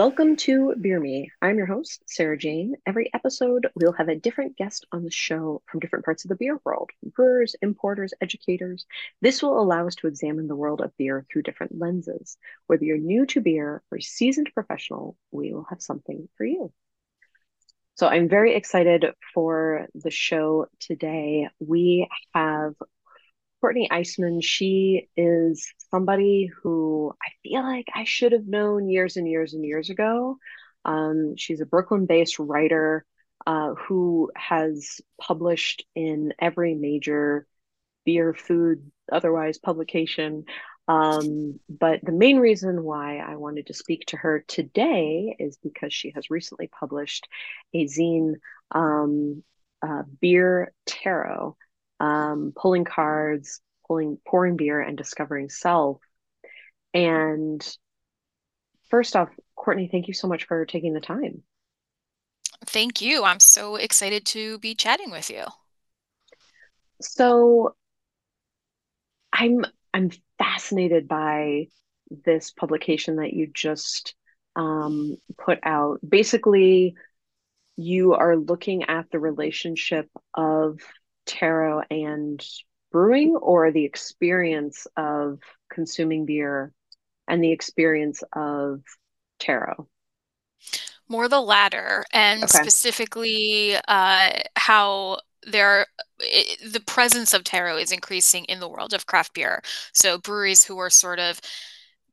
Welcome to Beer Me. I'm your host, Sarah Jane. Every episode, we'll have a different guest on the show from different parts of the beer world brewers, importers, educators. This will allow us to examine the world of beer through different lenses. Whether you're new to beer or seasoned professional, we will have something for you. So I'm very excited for the show today. We have Courtney Iseman, she is somebody who I feel like I should have known years and years and years ago. Um, she's a Brooklyn based writer uh, who has published in every major beer, food, otherwise publication. Um, but the main reason why I wanted to speak to her today is because she has recently published a zine, um, uh, Beer Tarot um, pulling cards, pulling, pouring beer, and discovering self. And first off, Courtney, thank you so much for taking the time. Thank you. I'm so excited to be chatting with you. So I'm I'm fascinated by this publication that you just um, put out. Basically, you are looking at the relationship of tarot and brewing or the experience of consuming beer and the experience of tarot? More the latter, and okay. specifically uh, how there it, the presence of tarot is increasing in the world of craft beer. So breweries who are sort of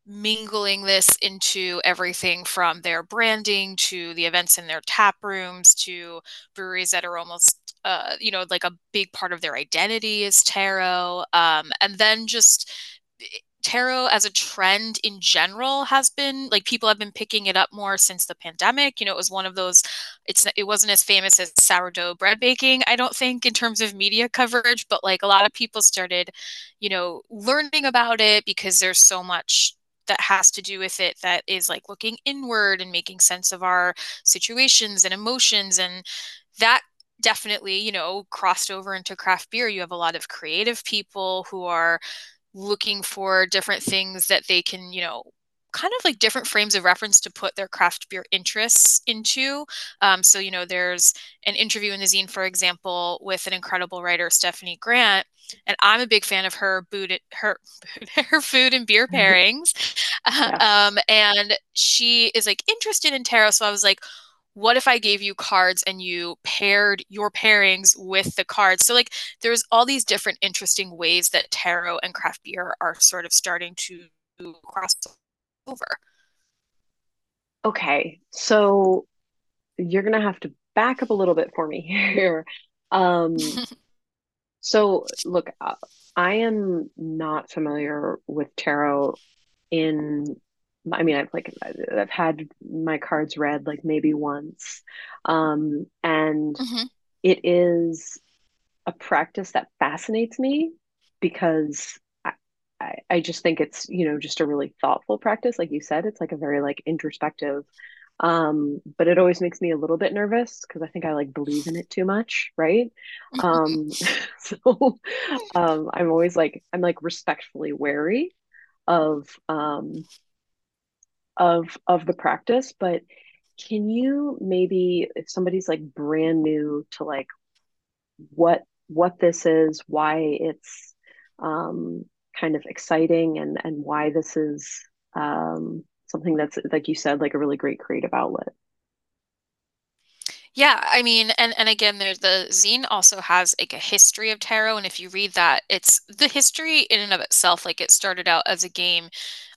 mingling this into everything from their branding to the events in their tap rooms to breweries that are almost uh, you know, like a big part of their identity is tarot. Um, and then just eh, tarot as a trend in general has been like people have been picking it up more since the pandemic you know it was one of those it's it wasn't as famous as sourdough bread baking i don't think in terms of media coverage but like a lot of people started you know learning about it because there's so much that has to do with it that is like looking inward and making sense of our situations and emotions and that definitely, you know, crossed over into craft beer. You have a lot of creative people who are looking for different things that they can, you know, kind of like different frames of reference to put their craft beer interests into. Um, so, you know, there's an interview in the zine, for example, with an incredible writer, Stephanie Grant, and I'm a big fan of her boot, her her food and beer pairings. Yes. Um, and she is like interested in tarot, so I was like, what if I gave you cards and you paired your pairings with the cards? So, like, there's all these different interesting ways that tarot and craft beer are sort of starting to cross over. Okay. So, you're going to have to back up a little bit for me here. Um, so, look, I am not familiar with tarot in I mean, I've like I've had my cards read like maybe once, um, and mm-hmm. it is a practice that fascinates me because I, I, I just think it's you know just a really thoughtful practice. Like you said, it's like a very like introspective, um, but it always makes me a little bit nervous because I think I like believe in it too much, right? um, so um, I'm always like I'm like respectfully wary of um of of the practice but can you maybe if somebody's like brand new to like what what this is why it's um, kind of exciting and and why this is um, something that's like you said like a really great creative outlet yeah, I mean, and and again, there's the zine also has like a history of tarot, and if you read that, it's the history in and of itself. Like it started out as a game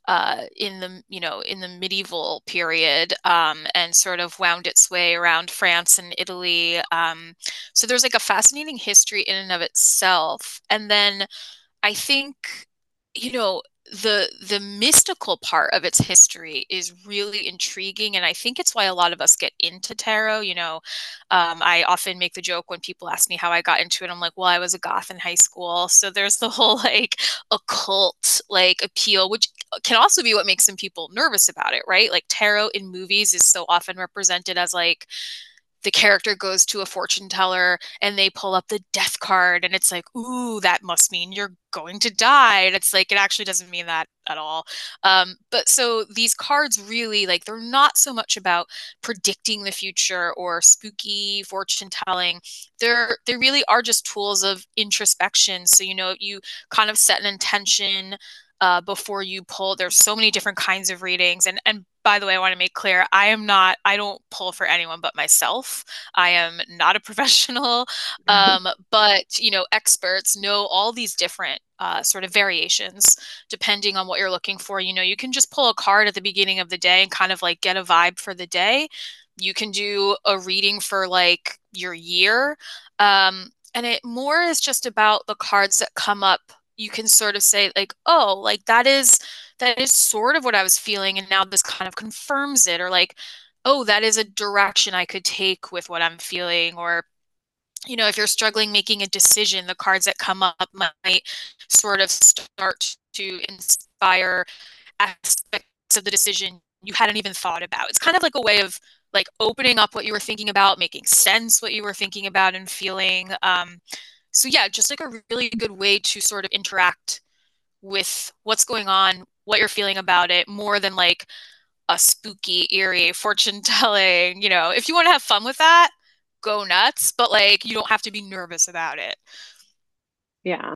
uh, in the you know in the medieval period um, and sort of wound its way around France and Italy. Um, so there's like a fascinating history in and of itself, and then I think you know the the mystical part of its history is really intriguing and i think it's why a lot of us get into tarot you know? Um, i often make the joke when people ask me how i got into it i'm like well i was a goth in high school. So there's the whole like occult like appeal which can also be what makes some people nervous about it right? Like tarot in movies is so often represented as like the character goes to a fortune teller and they pull up the death card and it's like ooh that must mean you're going to die. And it's like it actually doesn't mean that at all. Um, but so these cards really like they're not so much about predicting the future or spooky fortune telling. They're they really are just tools of introspection. So you know you kind of set an intention uh, before you pull. There's so many different kinds of readings, and and by the way, I want to make clear I am not, I don't pull for anyone but myself. I am not a professional, um, but, you know, experts know all these different uh, sort of variations depending on what you're looking for. You know, you can just pull a card at the beginning of the day and kind of like get a vibe for the day. You can do a reading for like your year. Um, and it more is just about the cards that come up you can sort of say like oh like that is that is sort of what i was feeling and now this kind of confirms it or like oh that is a direction i could take with what i'm feeling or you know if you're struggling making a decision the cards that come up might sort of start to inspire aspects of the decision you hadn't even thought about. It's kind of like a way of like opening up what you were thinking about making sense what you were thinking about and feeling um, so yeah just like a really good way to sort of interact with what's going on what you're feeling about it more than like a spooky eerie fortune telling you know? If you want to have fun with that go nuts but like you don't have to be nervous about it. Yeah.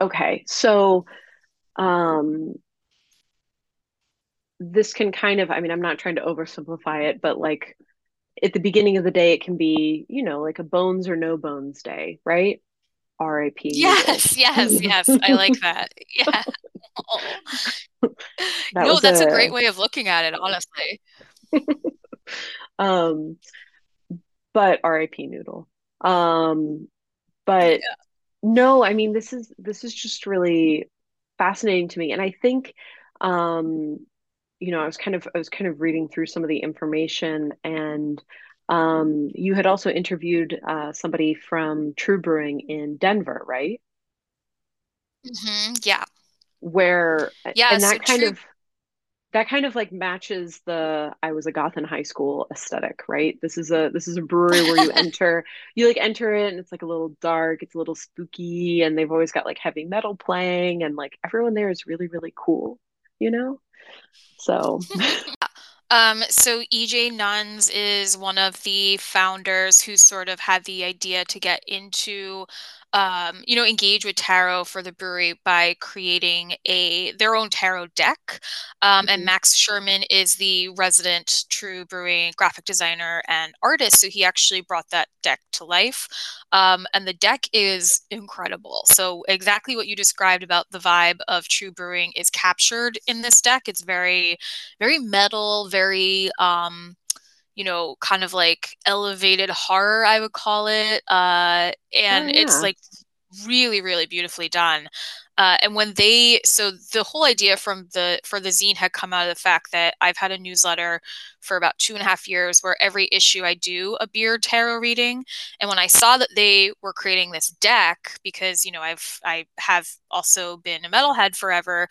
Okay so um this can kind of i mean i'm not trying to oversimplify it but like at the beginning of the day, it can be, you know, like a bones or no bones day, right? RIP. Yes, yes, yes. I like that. Yeah. Oh. That no, that's a... a great way of looking at it, honestly. um, but RIP noodle. Um, but yeah. no, I mean this is this is just really fascinating to me, and I think um you know, I was kind of I was kind of reading through some of the information, and um, you had also interviewed uh, somebody from Trve Brewing in Denver, right? Mm-hmm. Yeah. Where yeah, and that so kind true- of that kind of like matches the I was a goth in high school aesthetic, right? This is a this is a brewery where you enter, you like enter it and it's like a little dark, it's a little spooky, and they've always got like heavy metal playing, and like everyone there is really really cool, you know. So Um, so EJ Nunns is one of the founders who sort of had the idea to get into um, you know, engage with tarot for the brewery by creating a their own tarot deck. Um, mm-hmm. And Max Sherman is the resident Trve Brewing graphic designer and artist, so he actually brought that deck to life. Um, and the deck is incredible. So exactly what you described about the vibe of Trve Brewing is captured in this deck. It's very, very metal, very um, you know, kind of like elevated horror, I would call it. Uh, and oh, yeah. it's like really, really beautifully done. Uh, and when they, so the whole idea from the for the zine had come out of the fact that I've had a newsletter for about two and a half years where every issue I do a beer tarot reading. And when I saw that they were creating this deck, because you know I've I have also been a metalhead forever,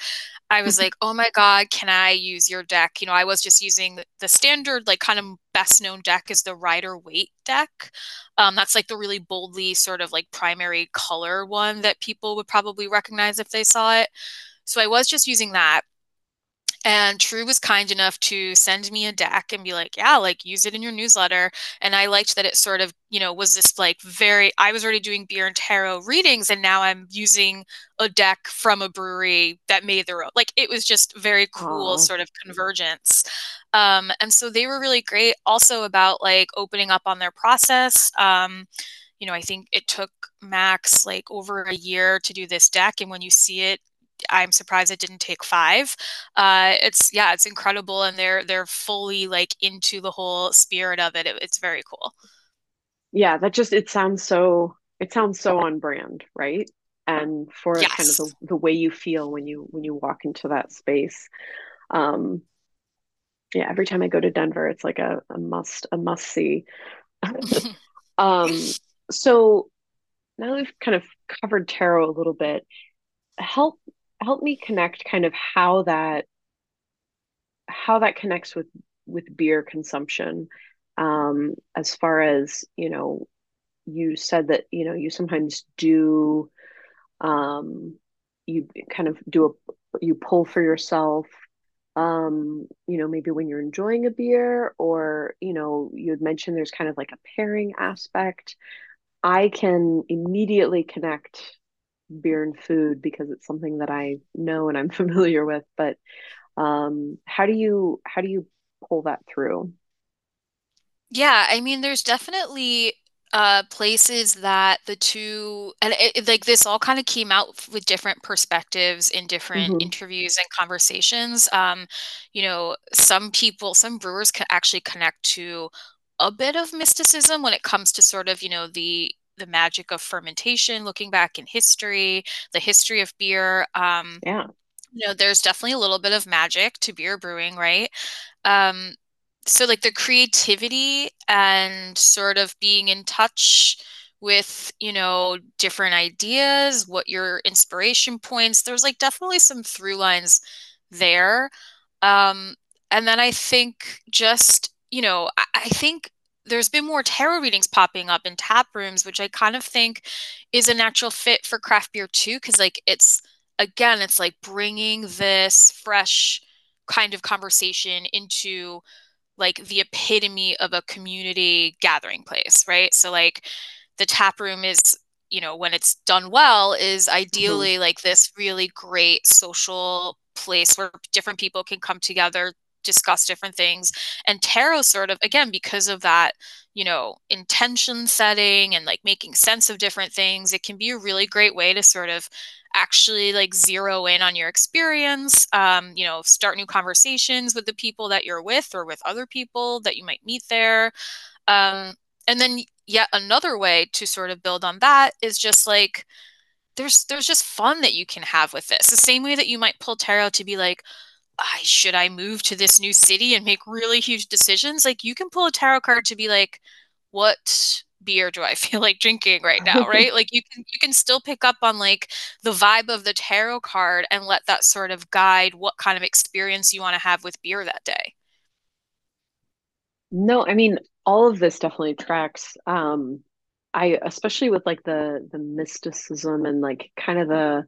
I was like, oh my God, can I use your deck? You know, I was just using the standard, like kind of best known deck is the Rider Waite deck. Um, that's like the really boldly sort of like primary color one that people would probably recognize if they saw it. So I was just using that. And Trve was kind enough to send me a deck and be like, yeah, like use it in your newsletter. And I liked that it sort of, you know, was this like very, I was already doing beer and tarot readings and now I'm using a deck from a brewery that made their own. Like it was just very cool Aww. sort of convergence. Um, and so they were really great also about like opening up on their process. Um, you know, I think it took Max like over a year to do this deck. And when you see it I'm surprised it didn't take five. Uh, it's yeah, it's incredible, and they're they're fully like into the whole spirit of it. it it's very cool. Yeah, that just it sounds so it sounds so on brand, right? And for yes. kind of the, the way you feel when you when you walk into that space. Um, yeah, every time I go to Denver, it's like a, a must a must see. um, so now we've kind of covered tarot a little bit. Help help me connect kind of how that how that connects with with beer consumption um, as far as you know you said that you know you sometimes do um, you kind of do a you pull for yourself um you know maybe when you're enjoying a beer or you know you had mentioned there's kind of like a pairing aspect i can immediately connect beer and food because it's something that i know and i'm familiar with but um how do you how do you pull that through yeah i mean there's definitely uh, places that the two and it, it, like this all kind of came out with different perspectives in different mm-hmm. interviews and conversations. Um, you know, some people, some brewers can actually connect to a bit of mysticism when it comes to sort of you know the the magic of fermentation, looking back in history, the history of beer. Um, yeah. You know, there's definitely a little bit of magic to beer brewing, right? Um, so like the creativity and sort of being in touch with you know different ideas what your inspiration points there's like definitely some through lines there um and then i think just you know I, I think there's been more tarot readings popping up in tap rooms which i kind of think is a natural fit for craft beer too because like it's again it's like bringing this fresh kind of conversation into like the epitome of a community gathering place, right? So like the tap room is, you know, when it's done well, is ideally mm-hmm. like this really great social place where different people can come together, discuss different things. And tarot sort of, again, because of that, you know, intention setting and like making sense of different things, it can be a really great way to sort of actually like zero in on your experience um, you know start new conversations with the people that you're with or with other people that you might meet there um, and then yet another way to sort of build on that is just like there's there's just fun that you can have with this the same way that you might pull tarot to be like should i move to this new city and make really huge decisions like you can pull a tarot card to be like what beer do I feel like drinking right now, right? like you can you can still pick up on like the vibe of the tarot card and let that sort of guide what kind of experience you want to have with beer that day. No, I mean all of this definitely tracks. Um I especially with like the the mysticism and like kind of the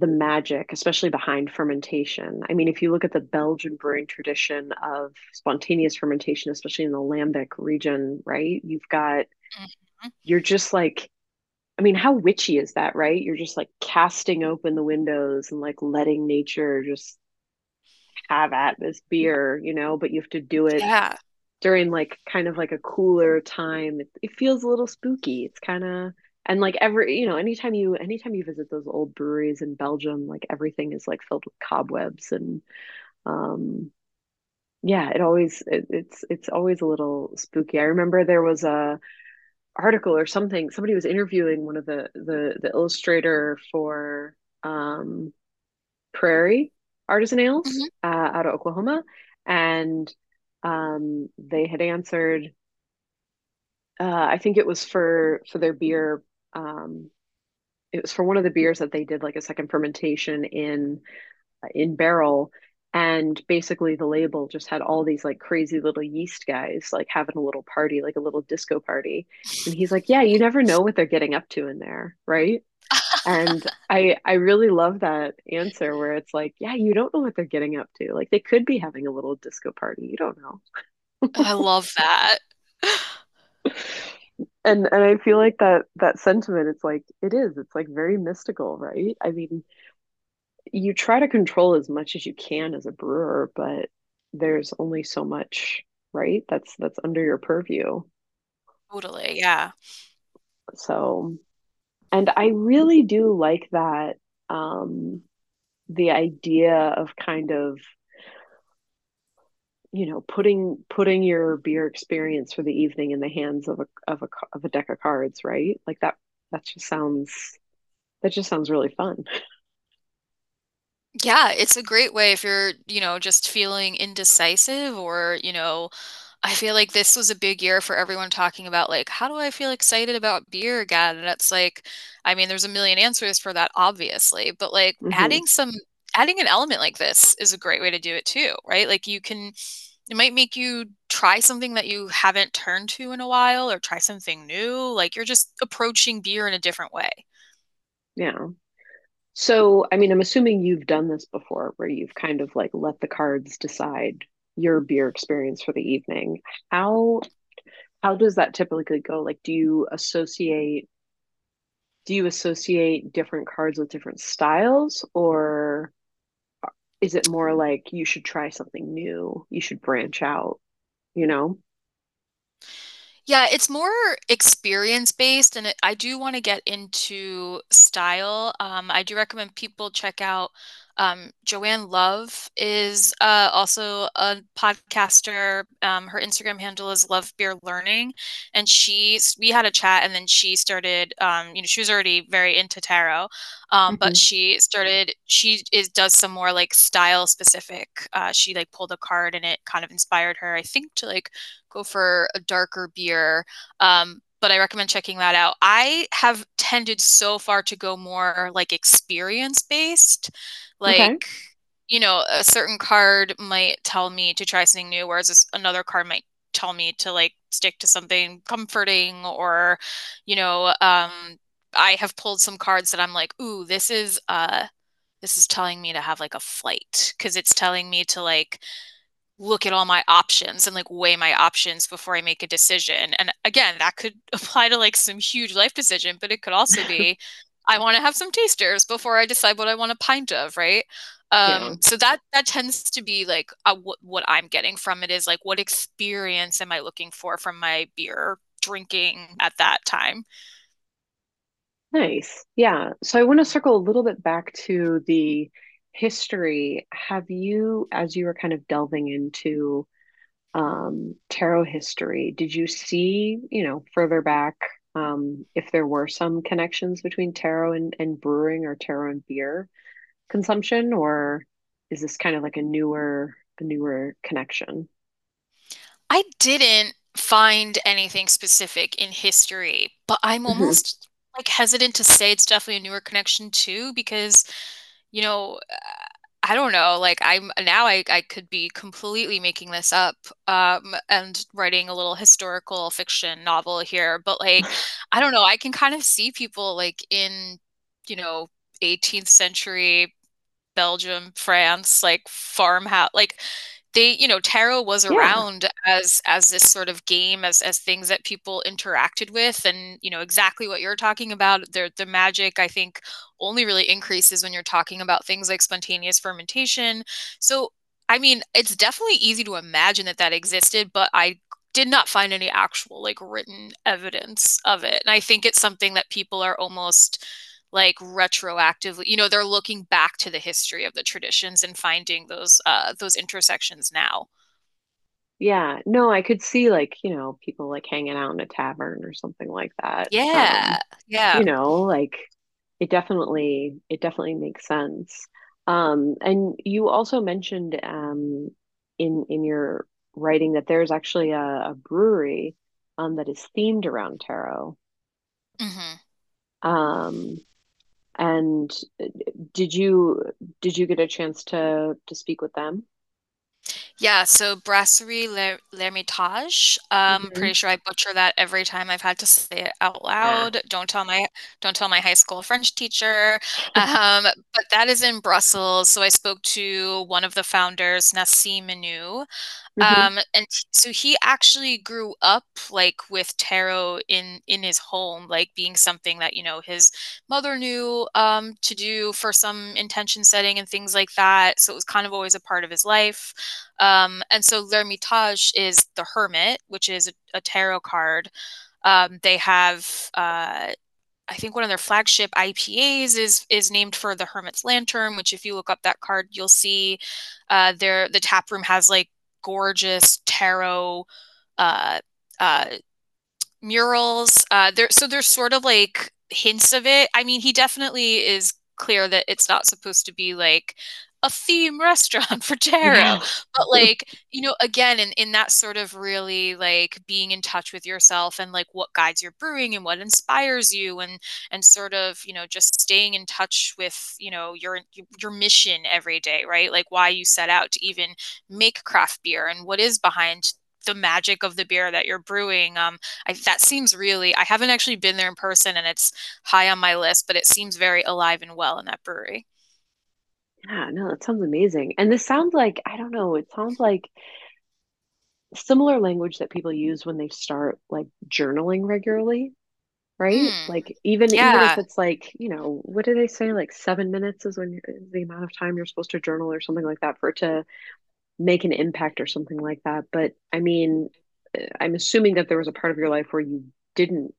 the magic, especially behind fermentation. I mean, if you look at the Belgian brewing tradition of spontaneous fermentation, especially in the Lambic region, right? You've got, mm-hmm. you're just like, I mean, how witchy is that, right? You're just like casting open the windows and like letting nature just have at this beer, you know, but you have to do it yeah. during like kind of like a cooler time. It, it feels a little spooky. It's kind of, and like every you know anytime you anytime you visit those old breweries in belgium like everything is like filled with cobwebs and um yeah it always it, it's it's always a little spooky i remember there was a article or something somebody was interviewing one of the the the illustrator for um prairie artisan ales mm-hmm. uh, out of oklahoma and um they had answered uh, I think it was for for their beer um, it was for one of the beers that they did like a second fermentation in in barrel. And basically the label just had all these like crazy little yeast guys like having a little party like a little disco party. And he's like yeah you never know what they're getting up to in there. Right? And i i really love that answer where it's like yeah you don't know what they're getting up to. Like they could be having a little disco party. You don't know. I love that and and I feel like that that sentiment it's like it is it's like very mystical right? I mean you try to control as much as you can as a brewer but there's only so much right? That's that's under your purview. Totally yeah. So and I really do like that um the idea of kind of you know putting putting your beer experience for the evening in the hands of a of a of a deck of cards right? Like that that just sounds that just sounds really fun. Yeah it's a great way if you're you know just feeling indecisive or you know I feel like this was a big year for everyone talking about like how do I feel excited about beer again? And it's like I mean there's a million answers for that obviously but like mm-hmm. adding some adding an element like this is a great way to do it too right like you can it might make you try something that you haven't turned to in a while or try something new. Like you're just approaching beer in a different way. Yeah. So, I mean, I'm assuming you've done this before where you've kind of like let the cards decide your beer experience for the evening. How how does that typically go? Like, do you associate do you associate different cards with different styles or is it more like you should try something new? You should branch out, you know? Yeah, it's more experience based, and I do want to get into style. Um, I do recommend people check out um, Joanne Love is uh, also a podcaster. Um, her Instagram handle is Love Beer Learning, and she we had a chat, and then she started. Um, you know, she was already very into tarot, um, mm-hmm. but she started. She is does some more like style specific. Uh, she like pulled a card, and it kind of inspired her. I think to like go for a darker beer. But I recommend checking that out. I have tended so far to go more like experience based. Like, okay. you know, a certain card might tell me to try something new, whereas another card might tell me to like stick to something comforting or, you know, um, I have pulled some cards that I'm like, ooh, this is uh this is telling me to have like a flight because it's telling me to like look at all my options and like weigh my options before I make a decision. And again, that could apply to like some huge life decision, but it could also be I want to have some tasters before I decide what I want a pint of, right? Um, yeah. so that that tends to be like uh, what what I'm getting from it is like what experience am I looking for from my beer drinking at that time? Nice. Yeah. So I want to circle a little bit back to the history, have you, as you were kind of delving into um, tarot history, did you see, you know, further back um, if there were some connections between tarot and, and brewing or tarot and beer consumption, or is this kind of like a newer, a newer connection? I didn't find anything specific in history, but I'm mm-hmm. almost mm-hmm. like hesitant to say it's definitely a newer connection too, because you know, I don't know. Like I'm now I, I could be completely making this up um, and writing a little historical fiction novel here, but like I don't know, I can kind of see people like in, you know, 18th century Belgium, France, like farmhouse like they you know tarot was yeah. around as as this sort of game as as things that people interacted with and you know exactly what you're talking about the the magic i think only really increases when you're talking about things like spontaneous fermentation so i mean it's definitely easy to imagine that that existed but i did not find any actual like written evidence of it and i think it's something that people are almost like retroactively you know they're looking back to the history of the traditions and finding those uh those intersections now. Yeah no i could see like you know people like hanging out in a tavern or something like that yeah um, yeah. you know like it definitely it definitely makes sense. Um and you also mentioned um in in your writing that there's actually a, a brewery um that is themed around tarot. Mm-hmm. um and uh, did you did you get a chance to to speak with them? Yeah, so Brasserie L'Ermitage. Um, mm-hmm. pretty sure I butcher that every time I've had to say it out loud. Yeah. Don't tell my don't tell my high school French teacher. um, but that is in Brussels. So I spoke to one of the founders, Nassim Menou. Mm-hmm. Um, and so he actually grew up like with tarot in in his home, like being something that you know his mother knew um, to do for some intention setting and things like that. So it was kind of always a part of his life. Um, and so L'Ermitage is the Hermit, which is a, a tarot card. Um, they have uh, I think one of their flagship IPAs is is named for the Hermit's Lantern, which if you look up that card, you'll see uh, there the tap room has like gorgeous tarot uh, uh, murals. Uh, there, so there's sort of like hints of it. I mean, he definitely is clear that it's not supposed to be like a theme restaurant for tarot. Yeah. but like, you know, again, in, in that sort of really like being in touch with yourself and like what guides your brewing and what inspires you and and sort of, you know, just staying in touch with, you know, your your mission every day, right? Like why you set out to even make craft beer and what is behind the magic of the beer that you're brewing. Um, I, that seems really, I haven't actually been there in person and it's high on my list, but it seems very alive and well in that brewery. Yeah, no, that sounds amazing. And this sounds like, I don't know, it sounds like similar language that people use when they start like journaling regularly, right? Mm, like even yeah. even if it's like, you know, what do they say? Like seven minutes is when the amount of time you're supposed to journal or something like that for it to make an impact or something like that. But I mean, I'm assuming that there was a part of your life where you didn't,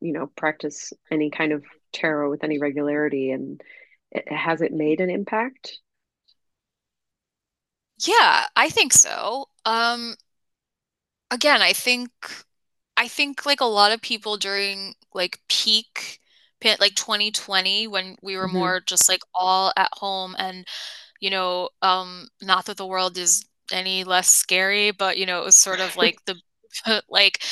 you know, practice any kind of tarot with any regularity, and has it made an impact? Yeah, I think so. Um, again, I think I think like a lot of people during like peak like 2020 when we were mm-hmm. more just like all at home and you know, um, not that the world is any less scary, but you know, it was sort of like the like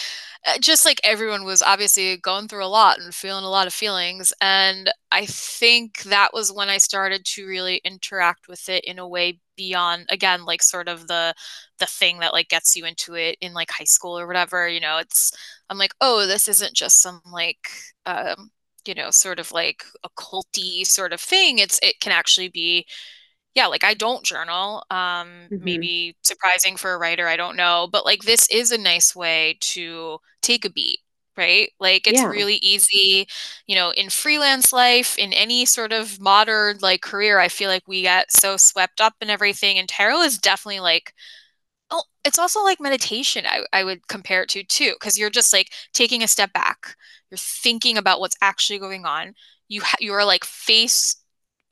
just like everyone was obviously going through a lot and feeling a lot of feelings and i think that was when i started to really interact with it in a way beyond again like sort of the the thing that like gets you into it in like high school or whatever you know it's i'm like oh this isn't just some like um you know sort of like a culty sort of thing. It's it can actually be yeah, like I don't journal. Um, mm-hmm. maybe surprising for a writer, I don't know. But like this is a nice way to take a beat, right? Like it's yeah. really easy, you know, in freelance life, in any sort of modern like career, I feel like we get so swept up in everything. And tarot is definitely like oh, it's also like meditation, I, I would compare it to too, because you're just like taking a step back. You're thinking about what's actually going on. You ha- you are like face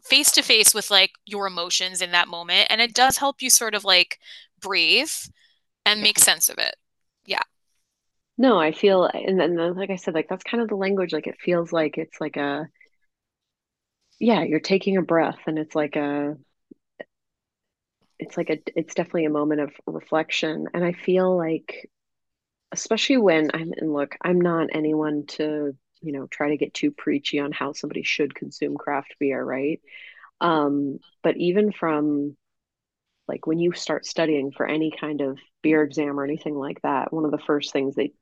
face to face with like your emotions in that moment and it does help you sort of like breathe and make sense of it. Yeah. No i feel and then like i said like that's kind of the language like it feels like it's like a yeah you're taking a breath and it's like a it's like a it's definitely a moment of reflection and i feel like especially when i'm and look i'm not anyone to you know try to get too preachy on how somebody should consume craft beer right? Um, but even from like when you start studying for any kind of beer exam or anything like that one of the first things they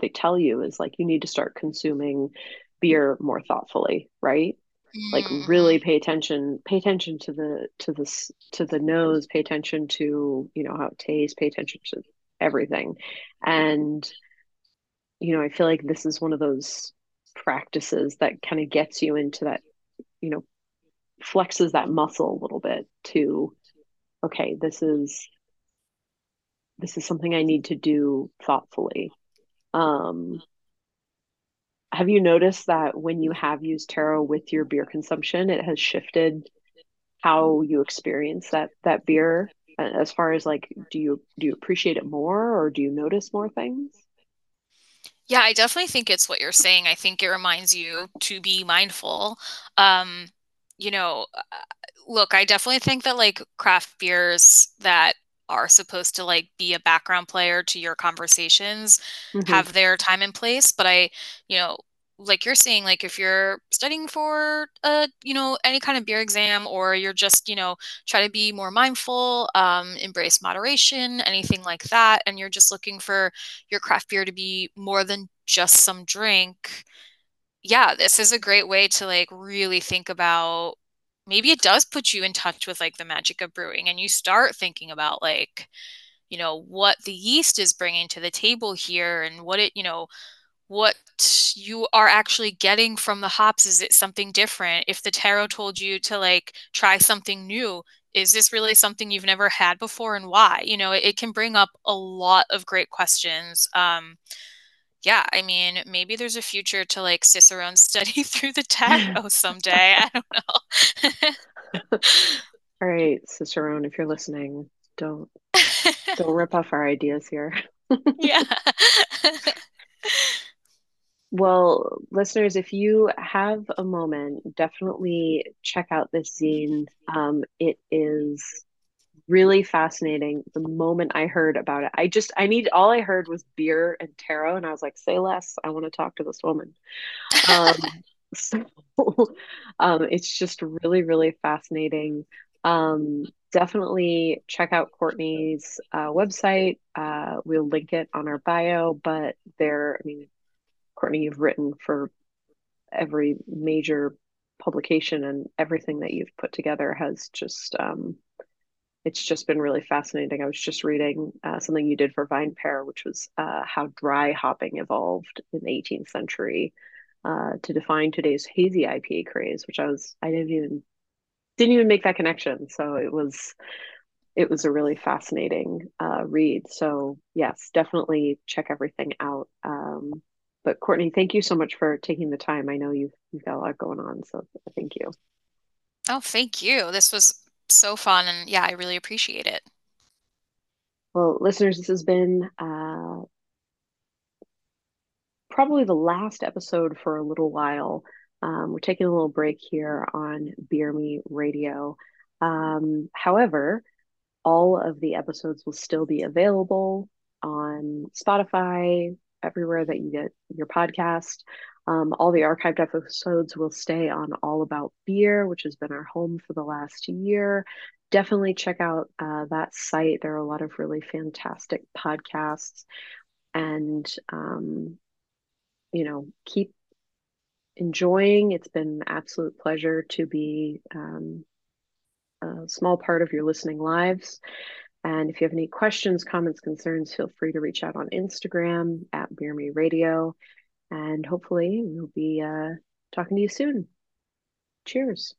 they tell you is like you need to start consuming beer more thoughtfully right? Mm. like really pay attention pay attention to the to the to the nose pay attention to you know how it tastes pay attention to everything. And you know i feel like this is one of those practices that kind of gets you into that you know flexes that muscle a little bit to okay this is this is something i need to do thoughtfully. Um have you noticed that when you have used tarot with your beer consumption it has shifted how you experience that that beer? As far as like do you do you appreciate it more or do you notice more things yeah, I definitely think it's what you're saying. I think it reminds you to be mindful. Um, you know, uh, look, I definitely think that like craft beers that are supposed to like be a background player to your conversations mm-hmm. have their time and place, but I, you know, like you're saying like if you're studying for a you know any kind of beer exam or you're just you know try to be more mindful um, embrace moderation anything like that and you're just looking for your craft beer to be more than just some drink yeah this is a great way to like really think about maybe it does put you in touch with like the magic of brewing and you start thinking about like you know what the yeast is bringing to the table here and what it you know what you are actually getting from the hops. Is it something different? If the tarot told you to like try something new is this really something you've never had before and why? You know it, it can bring up a lot of great questions. Um yeah i mean maybe there's a future to like cicerone study through the tarot someday. I don't know. All right cicerone if you're listening don't don't rip off our ideas here. Yeah Well, listeners, if you have a moment, definitely check out this zine. Um, it is really fascinating. The moment I heard about it, I just I need all I heard was beer and tarot, and I was like, say less. I want to talk to this woman. Um, so um, it's just really, really fascinating. Um, definitely check out Courtney's uh, website. Uh, we'll link it on our bio, but there, I mean, Courtney, you've written for every major publication and everything that you've put together has just um, it's just been really fascinating. I was just reading uh, something you did for VinePair, which was uh, how dry hopping evolved in the 18th century uh, to define today's hazy IPA craze, which I was I didn't even didn't even make that connection. So it was it was a really fascinating uh, read. So yes, definitely check everything out. Um, but Courtney, thank you so much for taking the time. I know you've you've got a lot going on, so thank you. Oh, thank you. This was so fun, and yeah, I really appreciate it. Well, listeners, this has been uh, probably the last episode for a little while. Um, we're taking a little break here on Beer Me Radio. Um, however, all of the episodes will still be available on Spotify, everywhere that you get your podcast. Um, all the archived episodes will stay on All About Beer, which has been our home for the last year. Definitely check out uh, that site. There are a lot of really fantastic podcasts. And, um, you know, keep enjoying. It's been an absolute pleasure to be um, a small part of your listening lives. And if you have any questions, comments, concerns, feel free to reach out on Instagram at Beer Me Radio. And hopefully, we'll be uh, talking to you soon. Cheers.